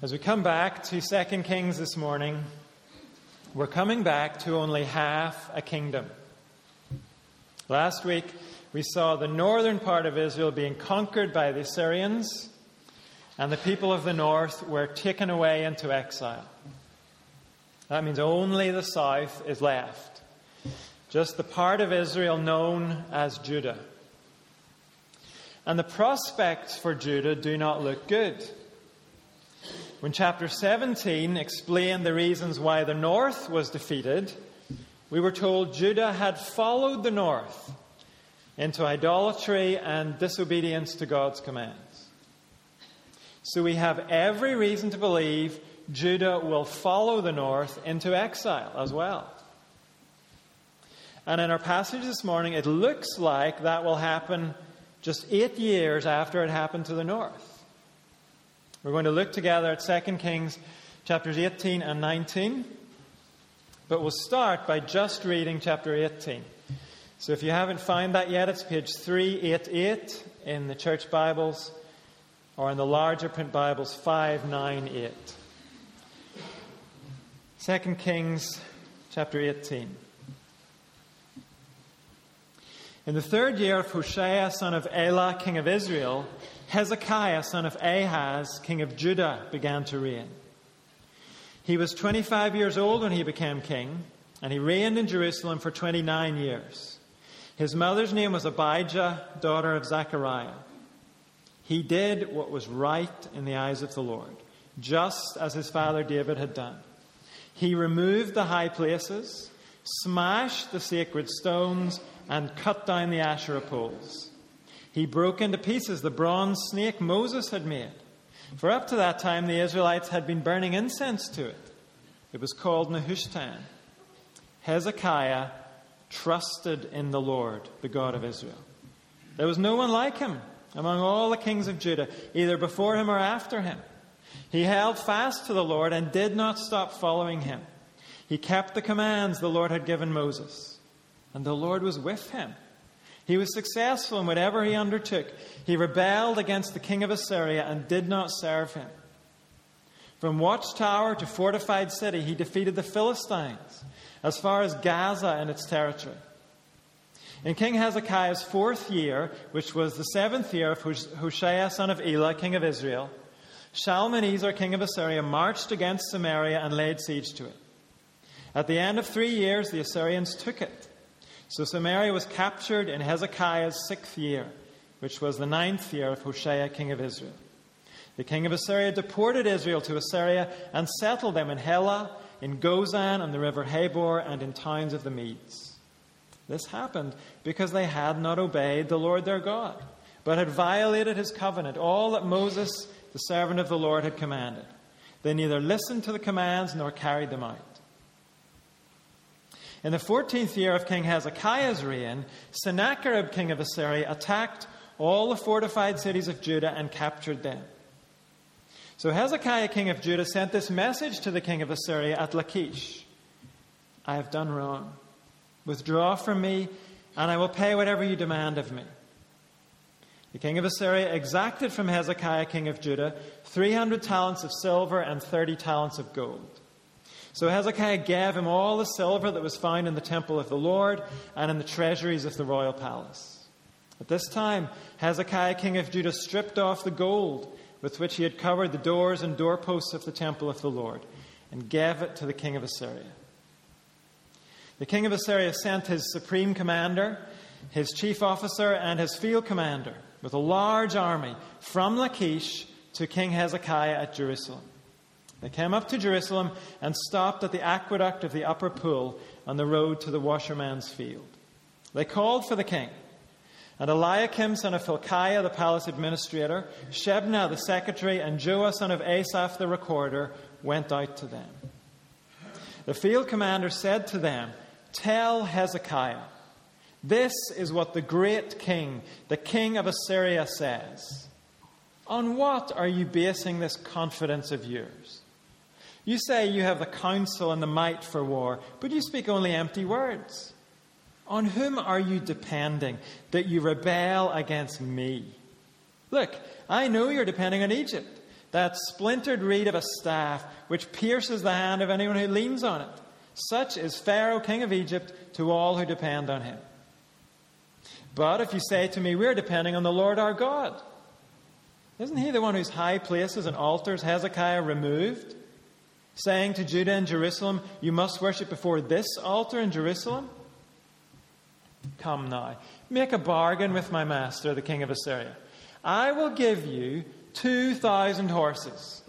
As we come back to 2 Kings this morning, we're coming back to only half a kingdom. Last week, we saw the northern part of Israel being conquered by the Assyrians, and the people of the north were taken away into exile. That means only the south is left, just the part of Israel known as Judah. And the prospects for Judah do not look good. When chapter 17 explained the reasons why the north was defeated, we were told Judah had followed the north into idolatry and disobedience to God's commands. So we have every reason to believe Judah will follow the north into exile as well. And in our passage this morning, it looks like that will happen just eight years after it happened to the north. We're going to look together at 2 Kings chapters 18 and 19. But we'll start by just reading chapter 18. So if you haven't found that yet, it's page 388 in the church Bibles or in the larger print Bibles 598. 2 Kings chapter 18. In the third year of Hoshea, son of Elah, king of Israel, Hezekiah, son of Ahaz, king of Judah, began to reign. He was 25 years old when he became king, and he reigned in Jerusalem for 29 years. His mother's name was Abijah, daughter of Zechariah. He did what was right in the eyes of the Lord, just as his father David had done. He removed the high places, smashed the sacred stones, and cut down the Asherah poles. He broke into pieces the bronze snake Moses had made. For up to that time, the Israelites had been burning incense to it. It was called Nehushtan. Hezekiah trusted in the Lord, the God of Israel. There was no one like him among all the kings of Judah, either before him or after him. He held fast to the Lord and did not stop following him. He kept the commands the Lord had given Moses, and the Lord was with him. He was successful in whatever he undertook. He rebelled against the king of Assyria and did not serve him. From watchtower to fortified city, he defeated the Philistines as far as Gaza and its territory. In King Hezekiah's fourth year, which was the seventh year of Hoshea son of Elah, king of Israel, Shalmaneser, king of Assyria, marched against Samaria and laid siege to it. At the end of three years, the Assyrians took it. So Samaria was captured in Hezekiah's sixth year, which was the ninth year of Hoshea, king of Israel. The king of Assyria deported Israel to Assyria and settled them in Halah, in Gozan, on the river Habor, and in towns of the Medes. This happened because they had not obeyed the Lord their God, but had violated his covenant, all that Moses, the servant of the Lord, had commanded. They neither listened to the commands nor carried them out. In the 14th year of King Hezekiah's reign, Sennacherib, king of Assyria, attacked all the fortified cities of Judah and captured them. So Hezekiah, king of Judah, sent this message to the king of Assyria at Lachish I have done wrong. Withdraw from me, and I will pay whatever you demand of me. The king of Assyria exacted from Hezekiah, king of Judah, 300 talents of silver and 30 talents of gold. So Hezekiah gave him all the silver that was found in the temple of the Lord and in the treasuries of the royal palace. At this time, Hezekiah, king of Judah, stripped off the gold with which he had covered the doors and doorposts of the temple of the Lord and gave it to the king of Assyria. The king of Assyria sent his supreme commander, his chief officer, and his field commander with a large army from Lachish to King Hezekiah at Jerusalem. They came up to Jerusalem and stopped at the aqueduct of the upper pool on the road to the washerman's field. They called for the king. And Eliakim, son of Hilkiah, the palace administrator, Shebna, the secretary, and Joah, son of Asaph, the recorder, went out to them. The field commander said to them, Tell Hezekiah, this is what the great king, the king of Assyria, says. On what are you basing this confidence of yours? You say you have the counsel and the might for war, but you speak only empty words. On whom are you depending that you rebel against me? Look, I know you're depending on Egypt, that splintered reed of a staff which pierces the hand of anyone who leans on it. Such is Pharaoh, king of Egypt, to all who depend on him. But if you say to me, We're depending on the Lord our God, isn't he the one whose high places and altars Hezekiah removed, saying to Judah and Jerusalem, You must worship before this altar in Jerusalem? Come now, make a bargain with my master, the king of Assyria. I will give you 2,000 horses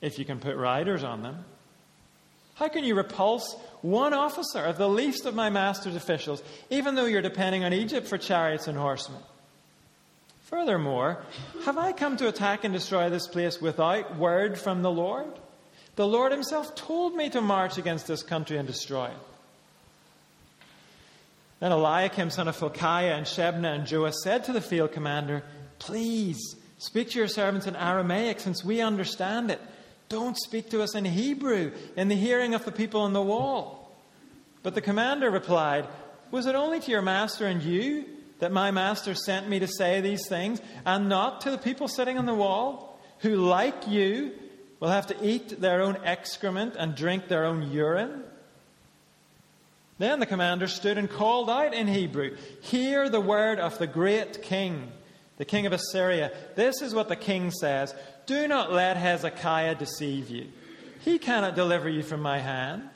if you can put riders on them. How can you repulse one officer of the least of my master's officials, even though you're depending on Egypt for chariots and horsemen? Furthermore, have I come to attack and destroy this place without word from the Lord? The Lord Himself told me to march against this country and destroy it. Then Eliakim, son of Hilkiah, and Shebna and Joah said to the field commander, Please speak to your servants in Aramaic, since we understand it. Don't speak to us in Hebrew, in the hearing of the people on the wall. But the commander replied, Was it only to your master and you that my master sent me to say these things, and not to the people sitting on the wall, who, like you, will have to eat their own excrement and drink their own urine? Then the commander stood and called out in Hebrew, Hear the word of the great king, the king of Assyria. This is what the king says Do not let Hezekiah deceive you. He cannot deliver you from my hand.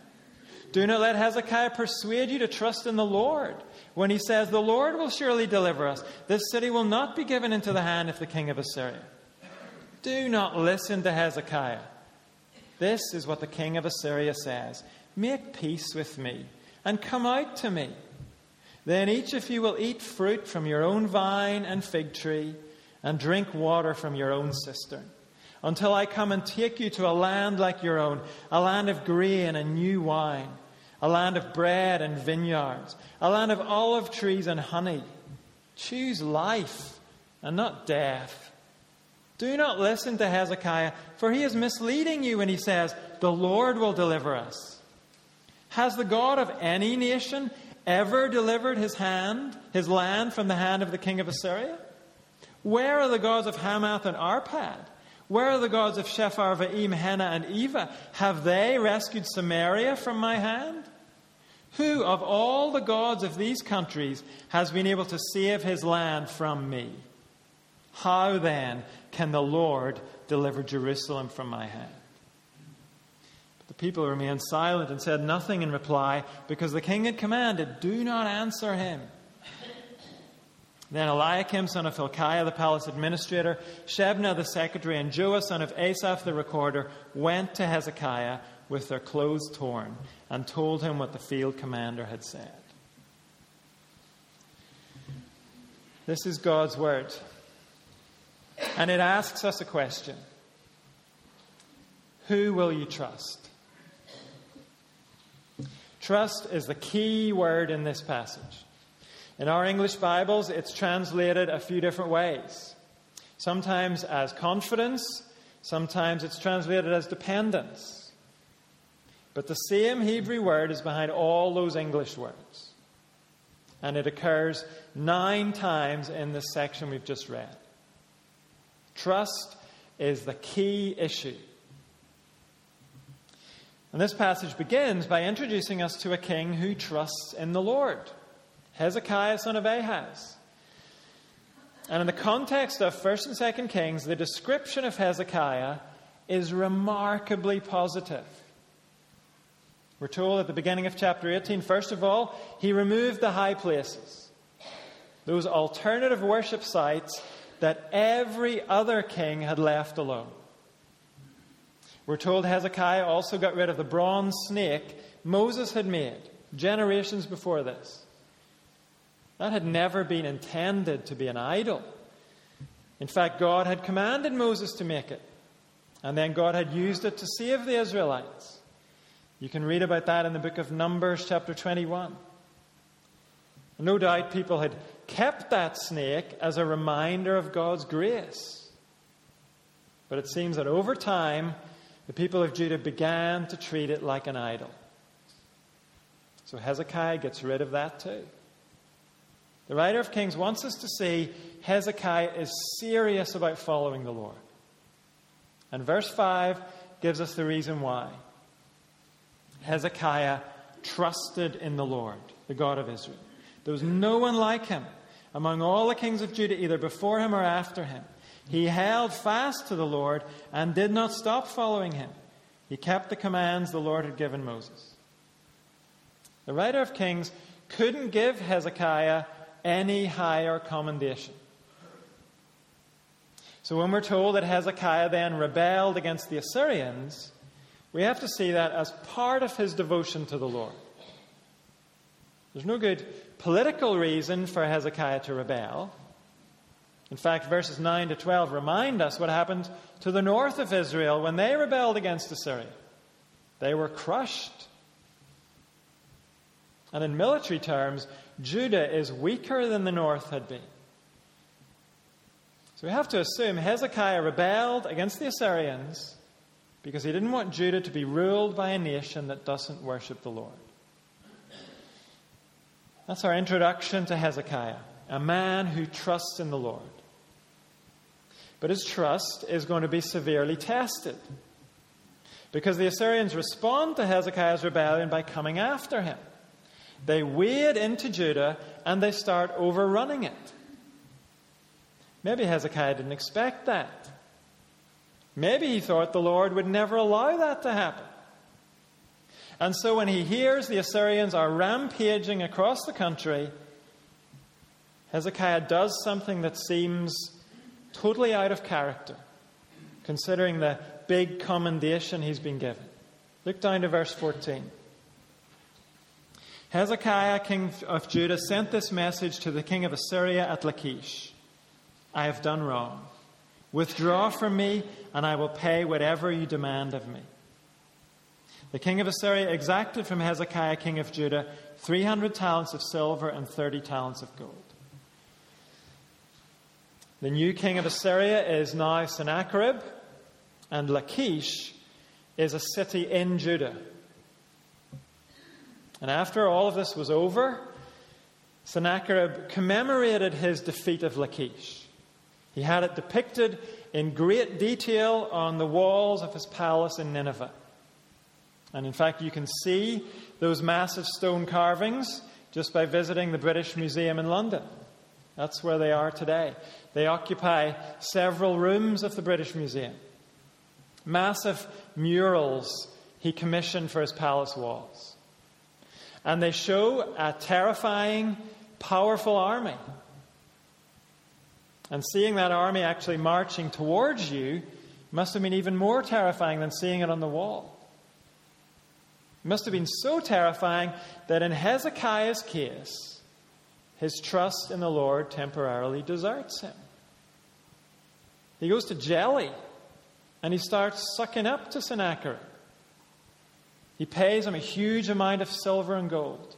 Do not let Hezekiah persuade you to trust in the Lord when he says, The Lord will surely deliver us. This city will not be given into the hand of the king of Assyria. Do not listen to Hezekiah. This is what the king of Assyria says Make peace with me and come out to me. Then each of you will eat fruit from your own vine and fig tree and drink water from your own cistern until I come and take you to a land like your own, a land of grain and new wine, a land of bread and vineyards, a land of olive trees and honey. Choose life and not death. Do not listen to Hezekiah, for he is misleading you when he says, The Lord will deliver us. Has the God of any nation ever delivered his hand, his land from the hand of the king of Assyria? Where are the gods of Hamath and Arpad? Where are the gods of Sepharvaim, Hena, and Ivvah? Have they rescued Samaria from my hand? Who of all the gods of these countries has been able to save his land from me? How then can the Lord deliver Jerusalem from my hand? But the people remained silent and said nothing in reply because the king had commanded, Do not answer him. Then Eliakim, son of Hilkiah, the palace administrator, Shebna, the secretary, and Joah, son of Asaph, the recorder, went to Hezekiah with their clothes torn and told him what the field commander had said. This is God's word. And it asks us a question Who will you trust? Trust is the key word in this passage. In our English Bibles, it's translated a few different ways. Sometimes as confidence, sometimes it's translated as dependence. But the same Hebrew word is behind all those English words. And it occurs nine times in this section we've just read. Trust is the key issue. And this passage begins by introducing us to a king who trusts in the Lord. Hezekiah, son of Ahaz. And in the context of 1st and 2nd Kings, the description of Hezekiah is remarkably positive. We're told at the beginning of chapter 18, first of all, he removed the high places, those alternative worship sites that every other king had left alone. We're told Hezekiah also got rid of the bronze snake Moses had made generations before this. That had never been intended to be an idol. In fact, God had commanded Moses to make it, and then God had used it to save the Israelites. You can read about that in the book of Numbers, chapter 21. No doubt people had kept that snake as a reminder of God's grace. But it seems that over time, the people of Judah began to treat it like an idol. So Hezekiah gets rid of that too. The writer of Kings wants us to see Hezekiah is serious about following the Lord. And verse 5 gives us the reason why. Hezekiah trusted in the Lord, the God of Israel. There was no one like him among all the kings of Judah, either before him or after him. He held fast to the Lord and did not stop following him. He kept the commands the Lord had given Moses. The writer of Kings couldn't give Hezekiah any higher commendation. So when we're told that Hezekiah then rebelled against the Assyrians, we have to see that as part of his devotion to the Lord. There's no good political reason for Hezekiah to rebel. In fact, verses 9 to 12 remind us what happened to the north of Israel when they rebelled against Assyria. They were crushed. And in military terms, Judah is weaker than the north had been. So we have to assume Hezekiah rebelled against the Assyrians because he didn't want Judah to be ruled by a nation that doesn't worship the Lord. That's our introduction to Hezekiah, a man who trusts in the Lord. But his trust is going to be severely tested because the Assyrians respond to Hezekiah's rebellion by coming after him. They wade into Judah and they start overrunning it. Maybe Hezekiah didn't expect that. Maybe he thought the Lord would never allow that to happen. And so when he hears the Assyrians are rampaging across the country, Hezekiah does something that seems totally out of character, considering the big commendation he's been given. Look down to verse 14. Hezekiah, king of Judah, sent this message to the king of Assyria at Lachish I have done wrong. Withdraw from me, and I will pay whatever you demand of me. The king of Assyria exacted from Hezekiah, king of Judah, 300 talents of silver and 30 talents of gold. The new king of Assyria is now Sennacherib, and Lachish is a city in Judah. And after all of this was over, Sennacherib commemorated his defeat of Lachish. He had it depicted in great detail on the walls of his palace in Nineveh. And in fact, you can see those massive stone carvings just by visiting the British Museum in London. That's where they are today. They occupy several rooms of the British Museum. Massive murals he commissioned for his palace walls. And they show a terrifying, powerful army. And seeing that army actually marching towards you must have been even more terrifying than seeing it on the wall. Must have been so terrifying that in Hezekiah's case, his trust in the Lord temporarily deserts him. He goes to jelly and he starts sucking up to Sennacherib. He pays him a huge amount of silver and gold.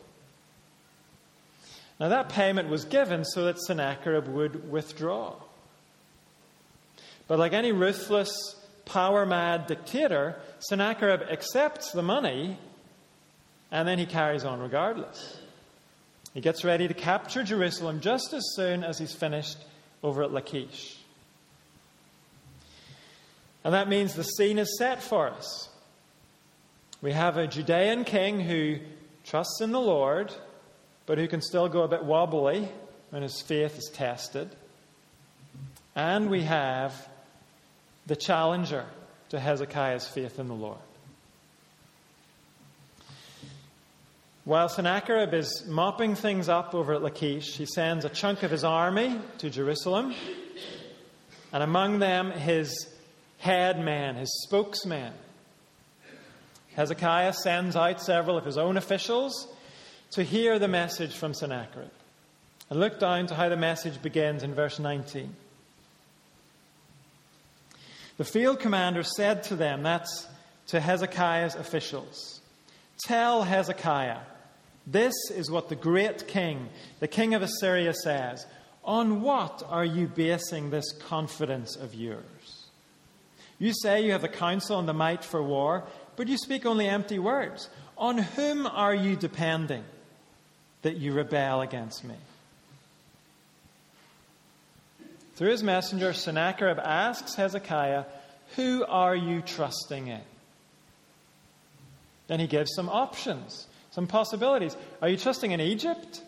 Now, that payment was given so that Sennacherib would withdraw. But like any ruthless, power mad dictator, Sennacherib accepts the money and then he carries on regardless. He gets ready to capture Jerusalem just as soon as he's finished over at Lachish. And that means the scene is set for us. We have a Judean king who trusts in the Lord, but who can still go a bit wobbly when his faith is tested. And we have the challenger to Hezekiah's faith in the Lord. While Sennacherib is mopping things up over at Lachish, he sends a chunk of his army to Jerusalem, and among them his head man, his spokesman, Hezekiah sends out several of his own officials to hear the message from Sennacherib. And look down to how the message begins in verse 19. The field commander said to them, that's to Hezekiah's officials, Tell Hezekiah, this is what the great king, the king of Assyria, says. On what are you basing this confidence of yours? You say you have the counsel and the might for war, but you speak only empty words. On whom are you depending that you rebel against me? Through his messenger, Sennacherib asks Hezekiah, Who are you trusting in? Then he gives some options, some possibilities. Are you trusting in Egypt?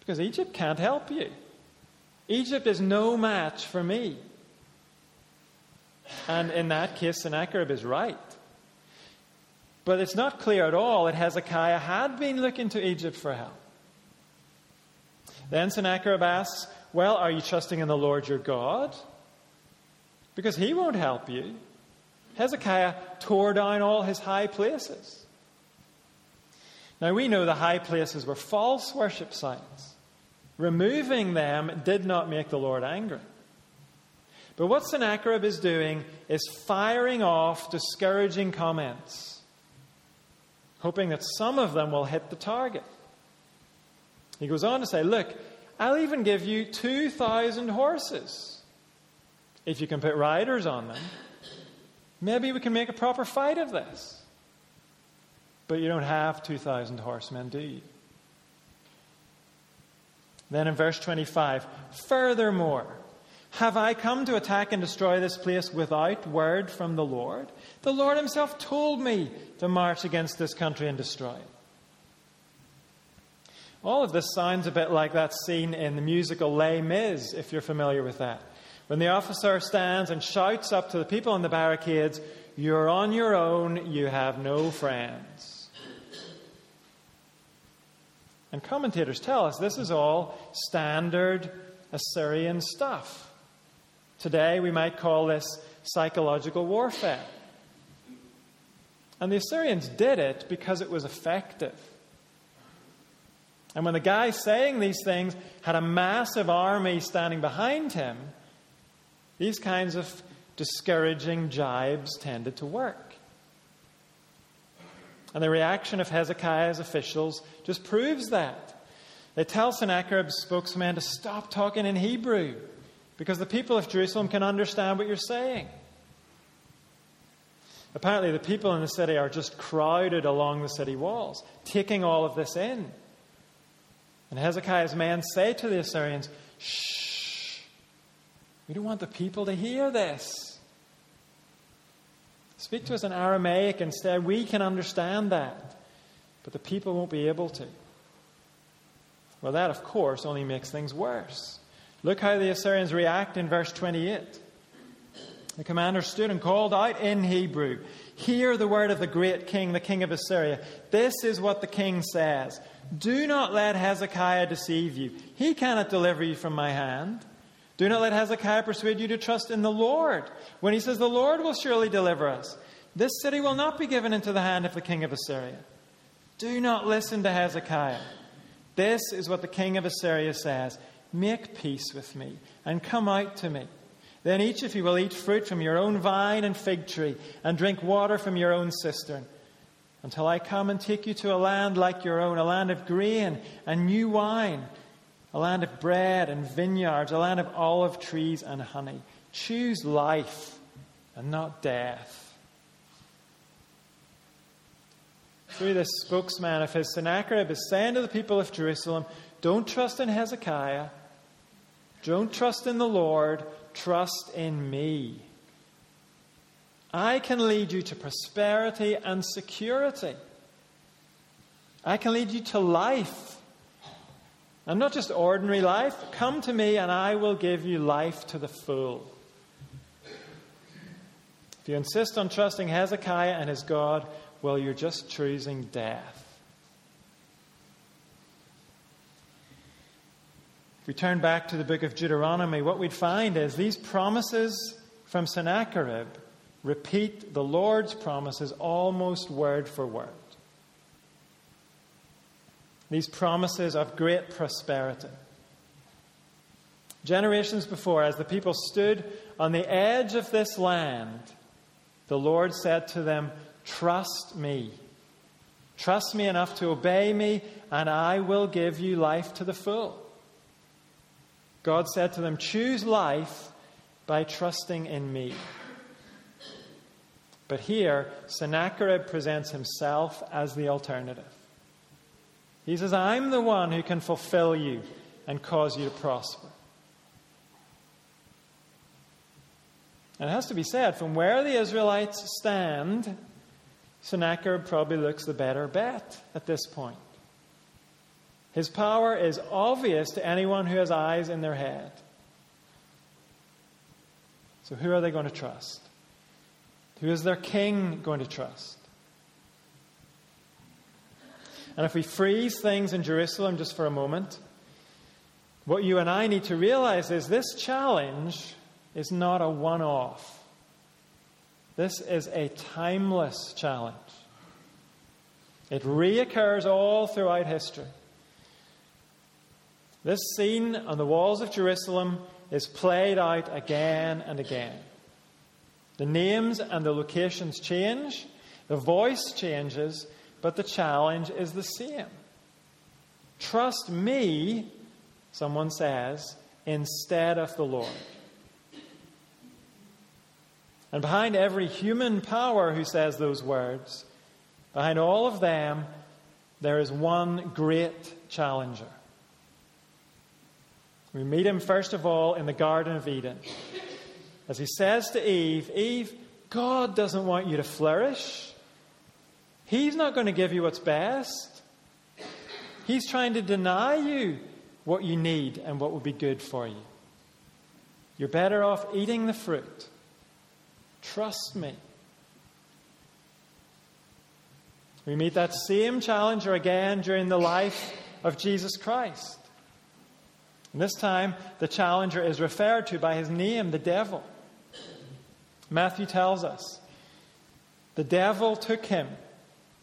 Because Egypt can't help you. Egypt is no match for me. And in that case, Sennacherib is right. But it's not clear at all that Hezekiah had been looking to Egypt for help. Then Sennacherib asks, Well, are you trusting in the Lord your God? Because he won't help you. Hezekiah tore down all his high places. Now we know the high places were false worship sites. Removing them did not make the Lord angry. But what Sennacherib is doing is firing off discouraging comments, hoping that some of them will hit the target. He goes on to say, Look, I'll even give you 2,000 horses if you can put riders on them. Maybe we can make a proper fight of this. But you don't have 2,000 horsemen, do you? Then in verse 25, furthermore, have I come to attack and destroy this place without word from the Lord? The Lord Himself told me to march against this country and destroy it. All of this sounds a bit like that scene in the musical Les Mis, if you're familiar with that. When the officer stands and shouts up to the people on the barricades, You're on your own, you have no friends. And commentators tell us this is all standard Assyrian stuff. Today, we might call this psychological warfare. And the Assyrians did it because it was effective. And when the guy saying these things had a massive army standing behind him, these kinds of discouraging jibes tended to work. And the reaction of Hezekiah's officials just proves that. They tell Sennacherib's spokesman to stop talking in Hebrew because the people of Jerusalem can understand what you're saying. Apparently, the people in the city are just crowded along the city walls, taking all of this in. And Hezekiah's men say to the Assyrians, Shh, we don't want the people to hear this. Speak to us in Aramaic instead. We can understand that. But the people won't be able to. Well, that, of course, only makes things worse. Look how the Assyrians react in verse 28. The commander stood and called out in Hebrew Hear the word of the great king, the king of Assyria. This is what the king says Do not let Hezekiah deceive you. He cannot deliver you from my hand. Do not let Hezekiah persuade you to trust in the Lord. When he says, The Lord will surely deliver us, this city will not be given into the hand of the king of Assyria. Do not listen to Hezekiah. This is what the king of Assyria says Make peace with me and come out to me. Then each of you will eat fruit from your own vine and fig tree and drink water from your own cistern until I come and take you to a land like your own, a land of grain and new wine a land of bread and vineyards, a land of olive trees and honey. Choose life and not death. Through this spokesman of his, Sennacherib is saying to the people of Jerusalem, Don't trust in Hezekiah. Don't trust in the Lord. Trust in me. I can lead you to prosperity and security. I can lead you to life and not just ordinary life. Come to me and I will give you life to the full. If you insist on trusting Hezekiah and his God, well, you're just choosing death. If we turn back to the book of Deuteronomy, what we'd find is these promises from Sennacherib repeat the Lord's promises almost word for word these promises of great prosperity. Generations before, as the people stood on the edge of this land, the Lord said to them, Trust me. Trust me enough to obey me, and I will give you life to the full. God said to them, Choose life by trusting in me. But here, Sennacherib presents himself as the alternative. He says, I'm the one who can fulfill you and cause you to prosper. And it has to be said, from where the Israelites stand, Sennacherib probably looks the better bet at this point. His power is obvious to anyone who has eyes in their head. So, who are they going to trust? Who is their king going to trust? And if we freeze things in Jerusalem just for a moment, what you and I need to realize is this challenge is not a one off. This is a timeless challenge. It reoccurs all throughout history. This scene on the walls of Jerusalem is played out again and again. The names and the locations change, the voice changes, but the challenge is the same. Trust me, someone says, instead of the Lord. And behind every human power who says those words, behind all of them, there is one great challenger. We meet him, first of all, in the Garden of Eden. As he says to Eve, Eve, God doesn't want you to flourish. He's not going to give you what's best. He's trying to deny you what you need and what will be good for you. You're better off eating the fruit. Trust me. We meet that same challenger again during the life of Jesus Christ. And this time, the challenger is referred to by his name, the devil. Matthew tells us the devil took him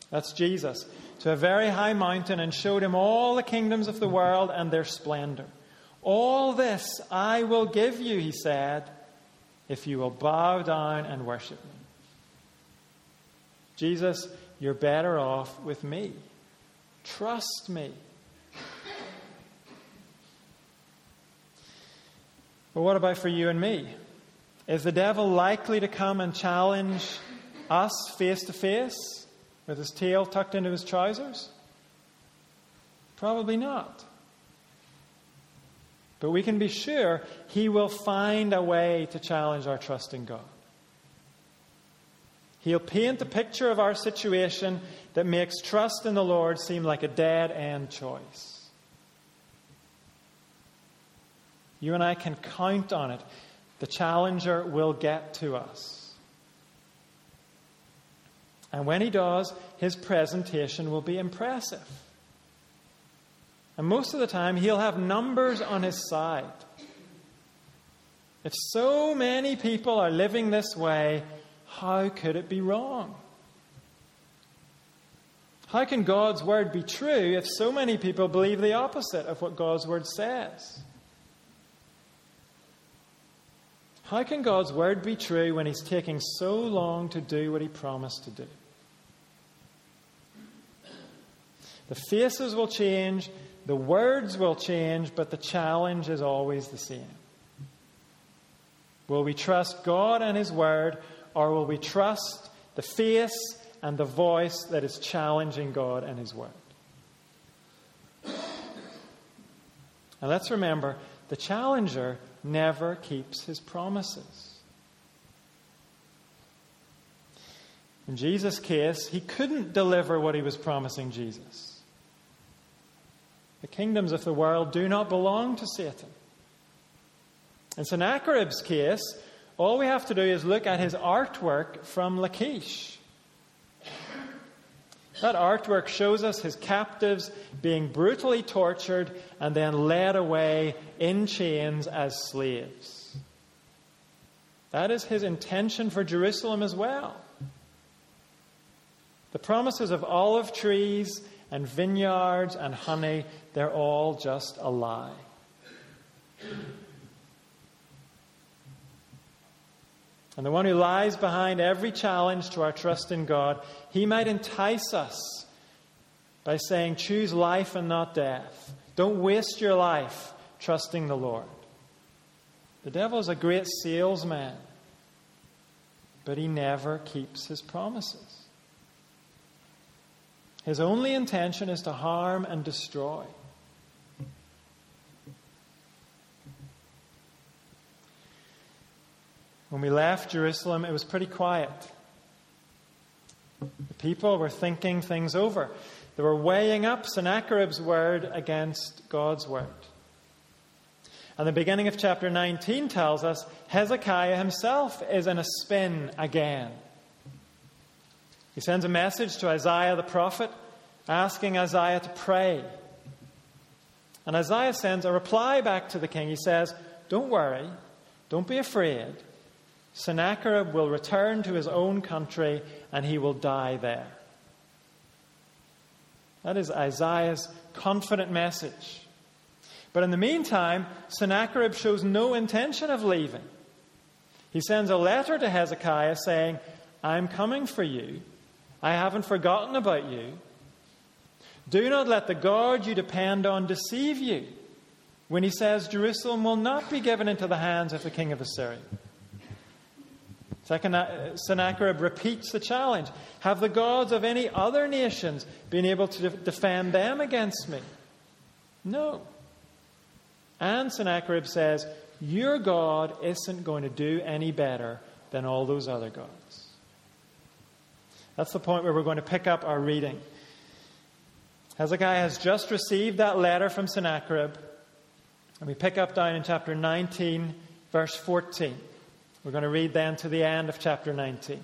that's Jesus. To a very high mountain and showed him all the kingdoms of the world and their splendor. All this I will give you, he said, if you will bow down and worship me. Jesus, you're better off with me. Trust me. But what about for you and me? Is the devil likely to come and challenge us face to face? With his tail tucked into his trousers? Probably not. But we can be sure he will find a way to challenge our trust in God. He'll paint a picture of our situation that makes trust in the Lord seem like a dead end choice. You and I can count on it. The challenger will get to us. And when he does, his presentation will be impressive. And most of the time, he'll have numbers on his side. If so many people are living this way, how could it be wrong? How can God's word be true if so many people believe the opposite of what God's word says? How can God's word be true when He's taking so long to do what He promised to do? The faces will change, the words will change, but the challenge is always the same. Will we trust God and His Word, or will we trust the face and the voice that is challenging God and His Word? And let's remember the challenger never keeps his promises. In Jesus' case, he couldn't deliver what he was promising Jesus. The kingdoms of the world do not belong to Satan. In Sennacherib's case, all we have to do is look at his artwork from Lachish. That artwork shows us his captives being brutally tortured and then led away in chains as slaves. That is his intention for Jerusalem as well. The promises of olive trees and vineyards and honey, they're all just a lie. And the one who lies behind every challenge to our trust in God, he might entice us by saying, Choose life and not death. Don't waste your life trusting the Lord. The devil is a great salesman, but he never keeps his promises. His only intention is to harm and destroy. When we left Jerusalem, it was pretty quiet. The people were thinking things over. They were weighing up Sennacherib's word against God's word. And the beginning of chapter 19 tells us Hezekiah himself is in a spin again. He sends a message to Isaiah the prophet asking Isaiah to pray. And Isaiah sends a reply back to the king. He says, Don't worry, don't be afraid. Sennacherib will return to his own country and he will die there. That is Isaiah's confident message. But in the meantime, Sennacherib shows no intention of leaving. He sends a letter to Hezekiah saying, I'm coming for you. I haven't forgotten about you. Do not let the God you depend on deceive you when he says Jerusalem will not be given into the hands of the king of Assyria. Uh, Sennacherib repeats the challenge Have the gods of any other nations been able to defend them against me? No. And Sennacherib says, Your God isn't going to do any better than all those other gods. That's the point where we're going to pick up our reading. Hezekiah has just received that letter from Sennacherib. And we pick up down in chapter 19, verse 14. We're going to read then to the end of chapter 19.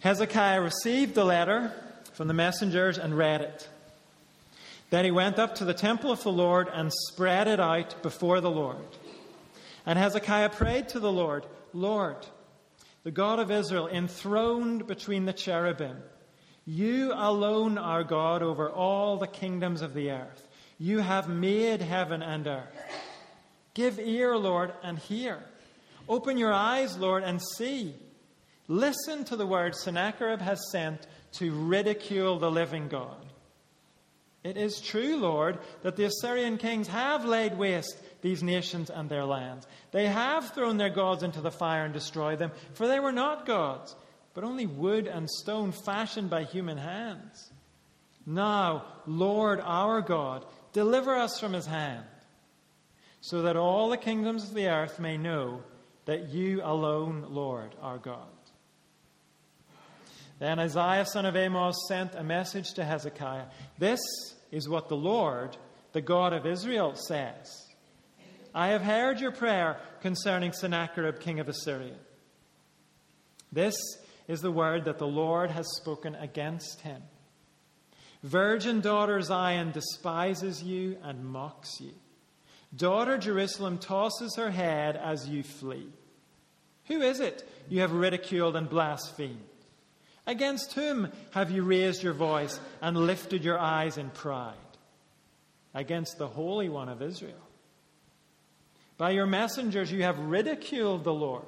Hezekiah received the letter from the messengers and read it. Then he went up to the temple of the Lord and spread it out before the Lord. And Hezekiah prayed to the Lord, Lord, the God of Israel, enthroned between the cherubim, you alone are God over all the kingdoms of the earth. You have made heaven and earth. Give ear, Lord, and hear. Open your eyes, Lord, and see. Listen to the word Sennacherib has sent to ridicule the living God. It is true, Lord, that the Assyrian kings have laid waste these nations and their lands. They have thrown their gods into the fire and destroyed them, for they were not gods, but only wood and stone fashioned by human hands. Now, Lord our God, deliver us from his hand so that all the kingdoms of the earth may know that you alone, Lord, are God. Then Isaiah, son of Amos, sent a message to Hezekiah. This is what the Lord, the God of Israel, says I have heard your prayer concerning Sennacherib, king of Assyria. This is the word that the Lord has spoken against him. Virgin daughter Zion despises you and mocks you. Daughter Jerusalem tosses her head as you flee. Who is it you have ridiculed and blasphemed? Against whom have you raised your voice and lifted your eyes in pride? Against the Holy One of Israel. By your messengers you have ridiculed the Lord.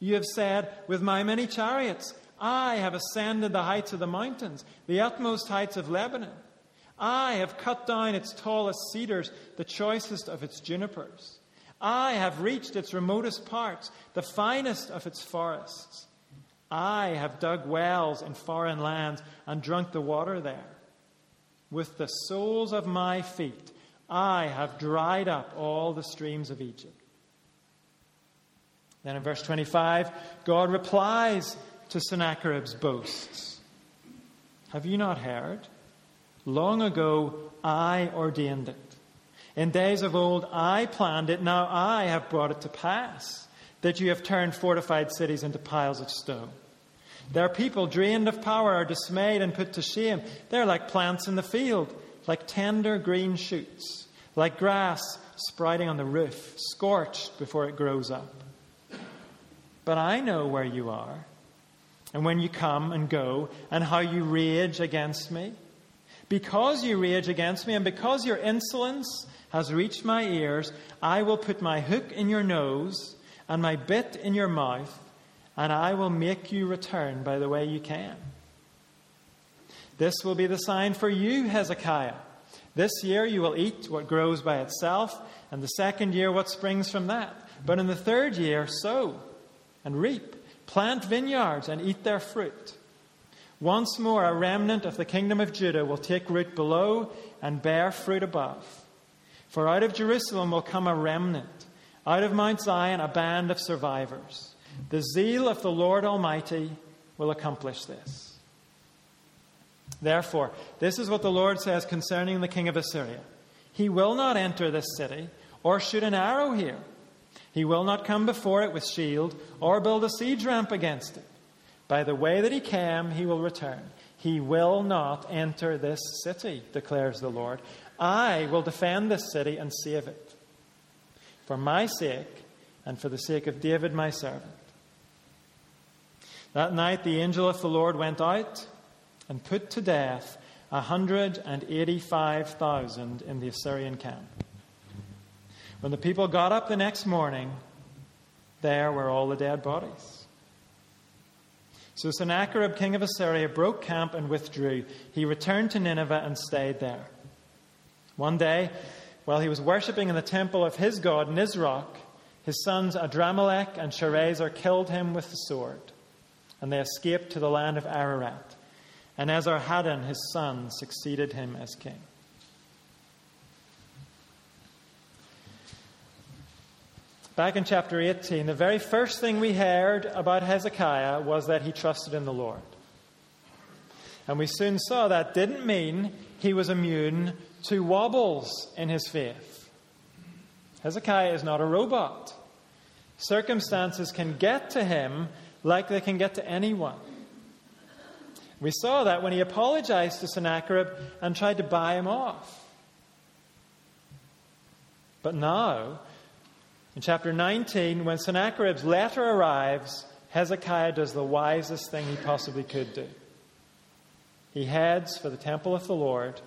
You have said, With my many chariots, I have ascended the heights of the mountains, the utmost heights of Lebanon. I have cut down its tallest cedars, the choicest of its junipers. I have reached its remotest parts, the finest of its forests. I have dug wells in foreign lands and drunk the water there. With the soles of my feet, I have dried up all the streams of Egypt. Then in verse 25, God replies to Sennacherib's boasts Have you not heard? Long ago, I ordained it. In days of old, I planned it. Now I have brought it to pass that you have turned fortified cities into piles of stone. Their people, drained of power, are dismayed and put to shame. They're like plants in the field, like tender green shoots, like grass sprouting on the roof, scorched before it grows up. But I know where you are, and when you come and go, and how you rage against me. Because you rage against me, and because your insolence has reached my ears, I will put my hook in your nose and my bit in your mouth, and I will make you return by the way you came. This will be the sign for you, Hezekiah. This year you will eat what grows by itself, and the second year what springs from that. But in the third year, sow and reap, plant vineyards and eat their fruit. Once more, a remnant of the kingdom of Judah will take root below and bear fruit above. For out of Jerusalem will come a remnant, Out of Mount Zion, a band of survivors. The zeal of the Lord Almighty will accomplish this. Therefore, this is what the Lord says concerning the king of Assyria He will not enter this city or shoot an arrow here. He will not come before it with shield or build a siege ramp against it. By the way that he came, he will return. He will not enter this city, declares the Lord. I will defend this city and save it. For my sake and for the sake of David, my servant. That night the angel of the Lord went out and put to death 185,000 in the Assyrian camp. When the people got up the next morning, there were all the dead bodies. So Sennacherib, king of Assyria, broke camp and withdrew. He returned to Nineveh and stayed there. One day, while he was worshipping in the temple of his god, Nisroch, his sons Adramelech and Sharezer killed him with the sword, and they escaped to the land of Ararat. And Esarhaddon, his son, succeeded him as king. Back in chapter 18, the very first thing we heard about Hezekiah was that he trusted in the Lord. And we soon saw that didn't mean he was immune to wobbles in his faith. Hezekiah is not a robot. Circumstances can get to him like they can get to anyone. We saw that when he apologized to Sennacherib and tried to buy him off. But now, in chapter 19, when Sennacherib's letter arrives, Hezekiah does the wisest thing he possibly could do. He heads for the temple of the Lord.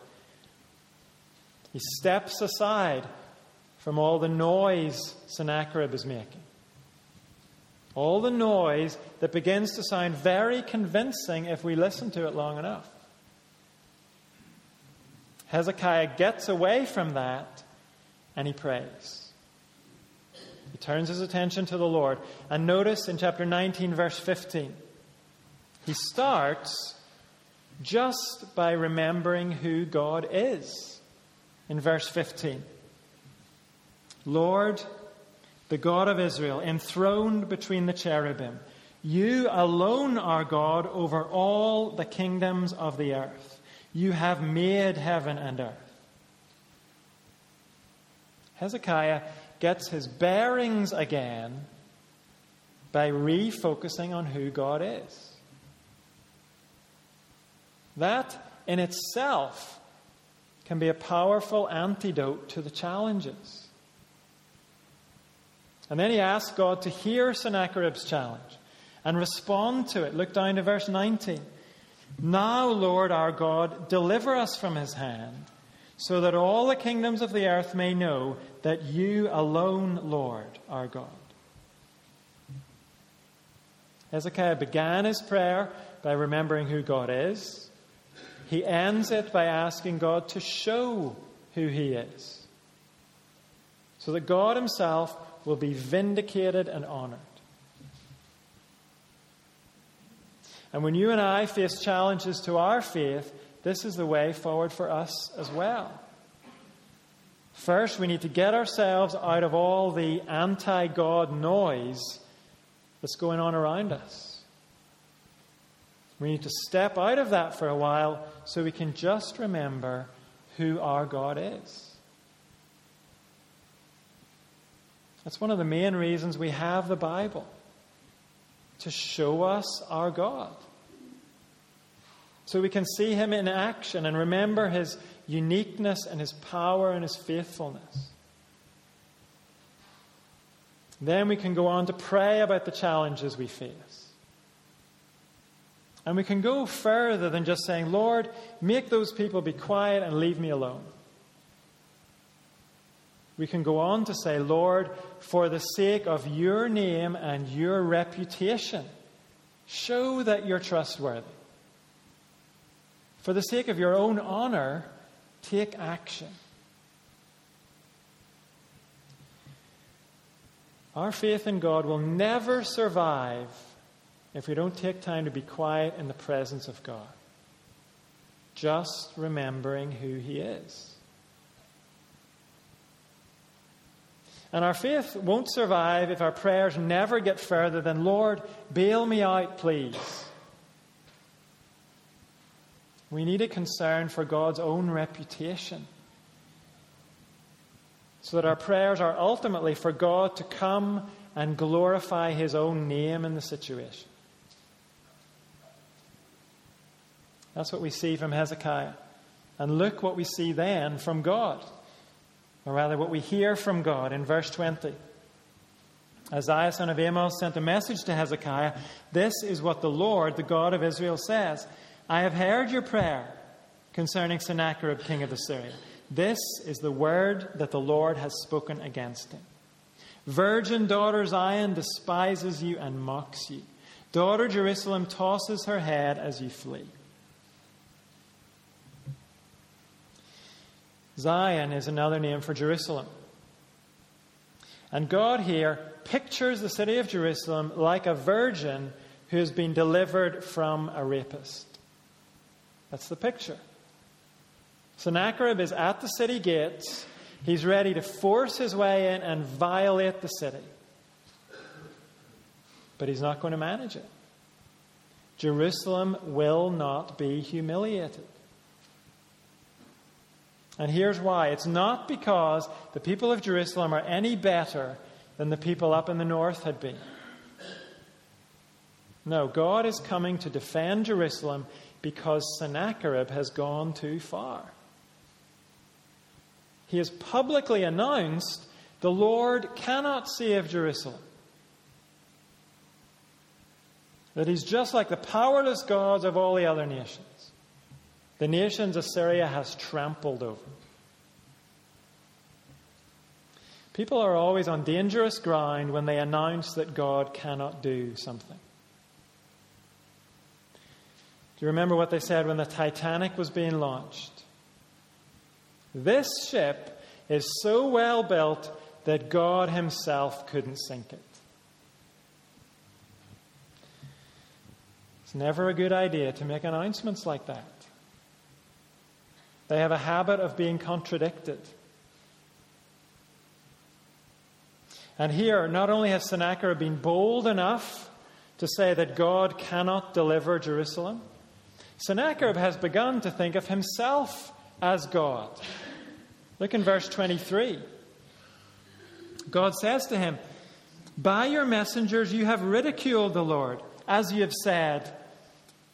He steps aside from all the noise Sennacherib is making. All the noise that begins to sound very convincing if we listen to it long enough. Hezekiah gets away from that and he prays. He turns his attention to the Lord. And notice in chapter 19, verse 15, he starts just by remembering who God is. In verse 15, Lord, the God of Israel, enthroned between the cherubim. You alone are God over all the kingdoms of the earth. You have made heaven and earth. Hezekiah gets his bearings again by refocusing on who God is. That in itself can be a powerful antidote to the challenges. And then he asks God to hear Sennacherib's challenge and respond to it. Look down to verse 19. Now, Lord our God, deliver us from his hand, so that all the kingdoms of the earth may know that you alone, Lord, are God. Hezekiah began his prayer by remembering who God is. He ends it by asking God to show who he is, so that God himself will be vindicated and honored. And when you and I face challenges to our faith, this is the way forward for us as well. First, we need to get ourselves out of all the anti God noise that's going on around us. We need to step out of that for a while so we can just remember who our God is. That's one of the main reasons we have the Bible to show us our God. So we can see Him in action and remember His uniqueness and His power and His faithfulness. Then we can go on to pray about the challenges we face. And we can go further than just saying, Lord, make those people be quiet and leave me alone. We can go on to say, Lord, for the sake of your name and your reputation, show that you're trustworthy. For the sake of your own honor, take action. Our faith in God will never survive if we don't take time to be quiet in the presence of God, just remembering who He is. And our faith won't survive if our prayers never get further than, Lord, bail me out, please. We need a concern for God's own reputation so that our prayers are ultimately for God to come and glorify His own name in the situation. That's what we see from Hezekiah. And look what we see then from God, or rather, what we hear from God in verse 20. Isaiah, son of Amos, sent a message to Hezekiah This is what the Lord, the God of Israel, says I have heard your prayer concerning Sennacherib, king of Assyria. This is the word that the Lord has spoken against him. Virgin daughter Zion despises you and mocks you. Daughter Jerusalem tosses her head as you flee. Zion is another name for Jerusalem. And God here pictures the city of Jerusalem like a virgin who has been delivered from a rapist. That's the picture. Sennacherib is at the city gates. He's ready to force his way in and violate the city. But he's not going to manage it. Jerusalem will not be humiliated. And here's why it's not because the people of Jerusalem are any better than the people up in the north had been. No, God is coming to defend Jerusalem because Sennacherib has gone too far. He has publicly announced the Lord cannot save Jerusalem. That he's just like the powerless gods of all the other nations. The nations Assyria has trampled over. People are always on dangerous ground when they announce that God cannot do something. Do you remember what they said when the Titanic was being launched? This ship is so well built that God Himself couldn't sink it. It's never a good idea to make announcements like that. They have a habit of being contradicted. And here, not only has Sennacherib been bold enough to say that God cannot deliver Jerusalem, Sennacherib has begun to think of himself as God. Look in verse 23. God says to him, By your messengers you have ridiculed the Lord, as you have said,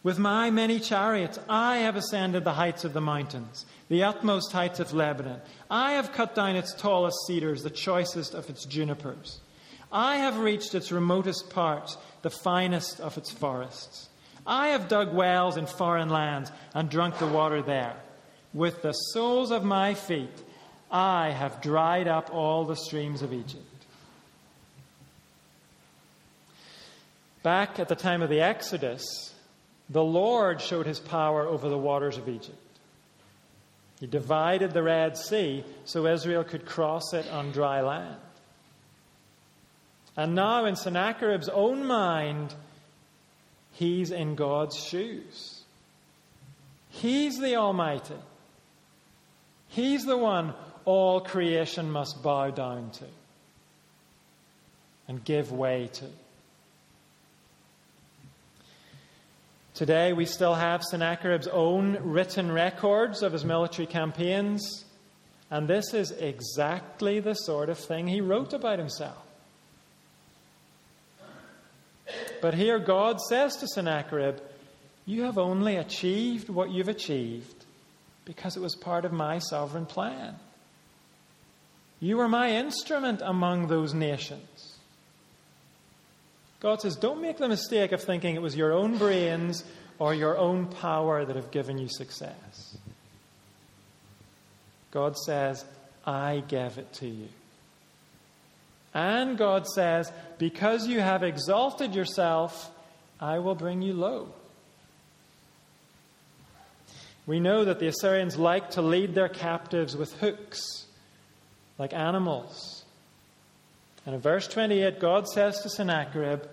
with my many chariots, I have ascended the heights of the mountains, the utmost heights of Lebanon. I have cut down its tallest cedars, the choicest of its junipers. I have reached its remotest parts, the finest of its forests. I have dug wells in foreign lands and drunk the water there. With the soles of my feet, I have dried up all the streams of Egypt. Back at the time of the Exodus, the Lord showed his power over the waters of Egypt. He divided the Red Sea so Israel could cross it on dry land. And now, in Sennacherib's own mind, he's in God's shoes. He's the Almighty. He's the one all creation must bow down to and give way to. Today, we still have Sennacherib's own written records of his military campaigns, and this is exactly the sort of thing he wrote about himself. But here, God says to Sennacherib, You have only achieved what you've achieved because it was part of my sovereign plan. You were my instrument among those nations. God says, don't make the mistake of thinking it was your own brains or your own power that have given you success. God says, I gave it to you. And God says, because you have exalted yourself, I will bring you low. We know that the Assyrians like to lead their captives with hooks, like animals. And in verse 28, God says to Sennacherib,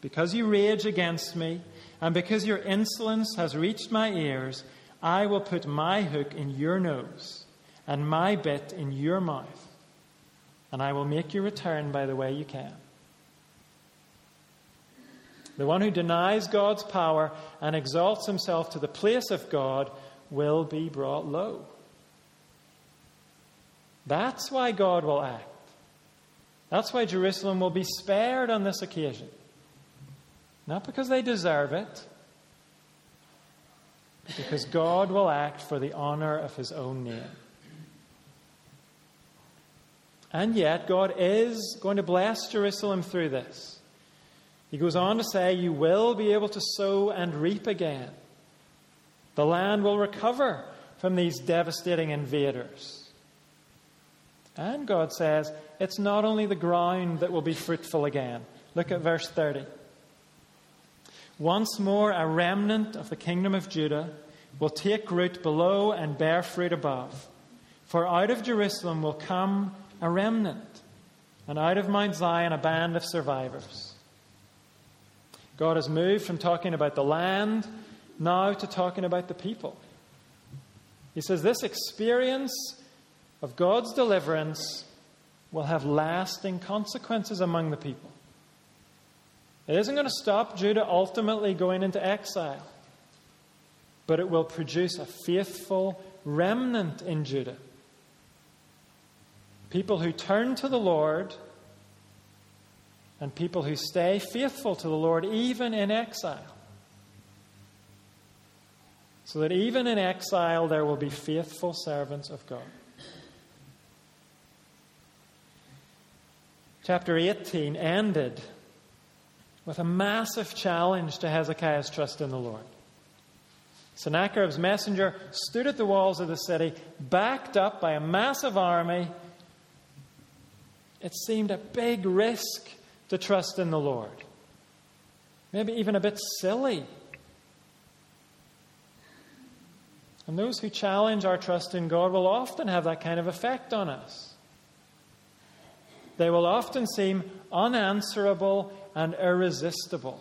Because you rage against me, and because your insolence has reached my ears, I will put my hook in your nose and my bit in your mouth. and I will make you return by the way you came. The one who denies God's power and exalts himself to the place of God will be brought low. That's why God will act. That's why Jerusalem will be spared on this occasion. Not because they deserve it, but because God will act for the honor of his own name. And yet, God is going to bless Jerusalem through this. He goes on to say, You will be able to sow and reap again. The land will recover from these devastating invaders. And God says, It's not only the ground that will be fruitful again. Look at verse 30. Once more, a remnant of the kingdom of Judah will take root below and bear fruit above. For out of Jerusalem will come a remnant, and out of Mount Zion a band of survivors. God has moved from talking about the land now to talking about the people. He says this experience of God's deliverance will have lasting consequences among the people. It isn't going to stop Judah ultimately going into exile, but it will produce a faithful remnant in Judah people who turn to the Lord, and people who stay faithful to the Lord even in exile. So that even in exile, there will be faithful servants of God. Chapter 18 ended with a massive challenge to Hezekiah's trust in the Lord. Sennacherib's messenger stood at the walls of the city, backed up by a massive army it seemed a big risk to trust in the Lord. Maybe even a bit silly. And those who challenge our trust in God will often have that kind of effect on us. They will often seem unanswerable and irresistible.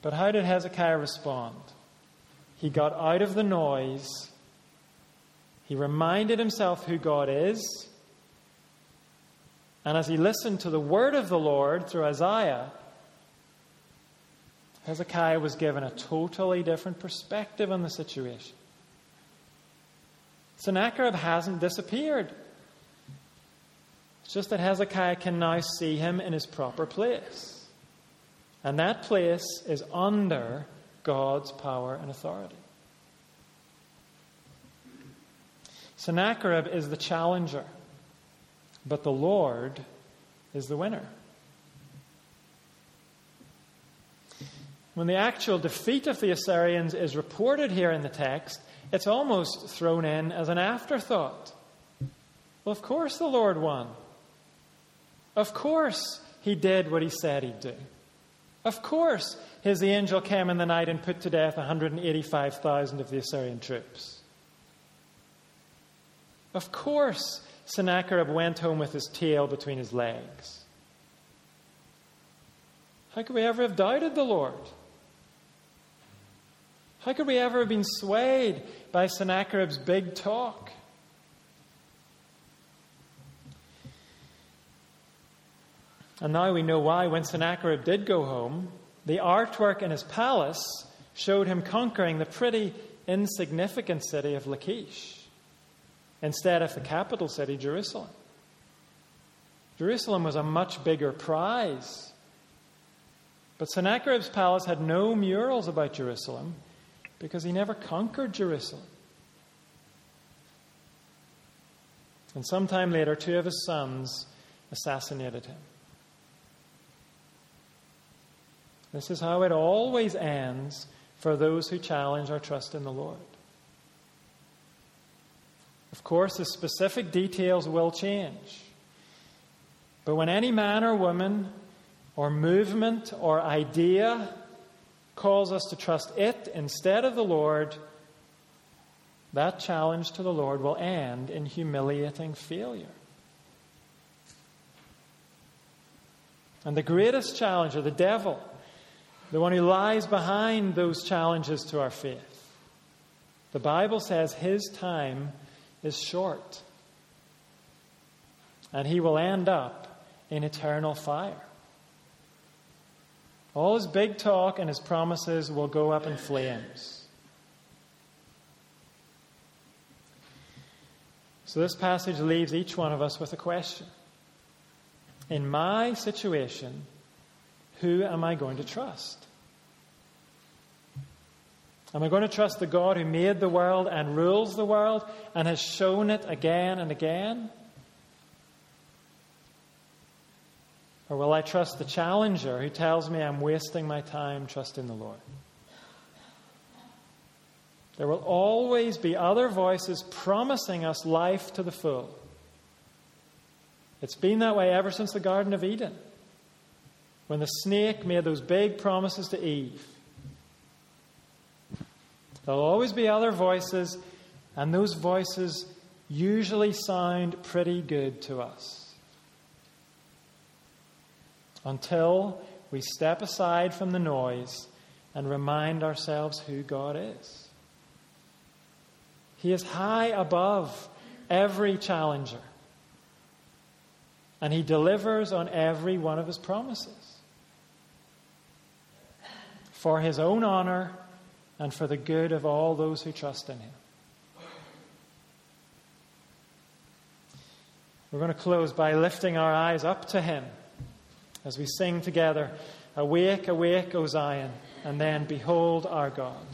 But how did Hezekiah respond? He got out of the noise he reminded himself who God is. And as he listened to the word of the Lord through Isaiah, Hezekiah was given a totally different perspective on the situation. Sennacherib hasn't disappeared. Just that Hezekiah can now see him in his proper place. And that place is under God's power and authority. Sennacherib is the challenger, but the Lord is the winner. When the actual defeat of the Assyrians is reported here in the text, it's almost thrown in as an afterthought. Well, of course the Lord won. Of course he did what he said he'd do. Of course his angel came in the night and put to death 185,000 of the Assyrian troops. Of course, Sennacherib went home with his tail between his legs. How could we ever have doubted the Lord? How could we ever have been swayed by Sennacherib's big talk? And now we know why, when Sennacherib did go home, the artwork in his palace showed him conquering the pretty insignificant city of Lachish instead of the capital city, Jerusalem. Jerusalem was a much bigger prize. But Sennacherib's palace had no murals about Jerusalem because he never conquered Jerusalem. And sometime later, two of his sons assassinated him. This is how it always ends for those who challenge our trust in the Lord. Of course, the specific details will change. But when any man or woman, or movement, or idea calls us to trust it instead of the Lord, that challenge to the Lord will end in humiliating failure. And the greatest challenger, the devil, the one who lies behind those challenges to our faith, the Bible says his time is short. and he will end up in eternal fire. All his big talk and his promises will go up in flames. So, this passage leaves each one of us with a question. In my situation, who am I going to trust? Am I going to trust the God who made the world and rules the world and has shown it again and again? Or will I trust the challenger who tells me I'm wasting my time trusting the Lord? There will always be other voices promising us life to the full. It's been that way ever since the Garden of Eden, when the snake made those big promises to Eve. There'll always be other voices, and those voices usually sound pretty good to us. Until we step aside from the noise and remind ourselves who God is. He is high above every challenger, and He delivers on every one of His promises. For His own honor and for the good of all those who trust in him. We're going to close by lifting our eyes up to him as we sing together, Awake, awake, O Zion, and then behold our God.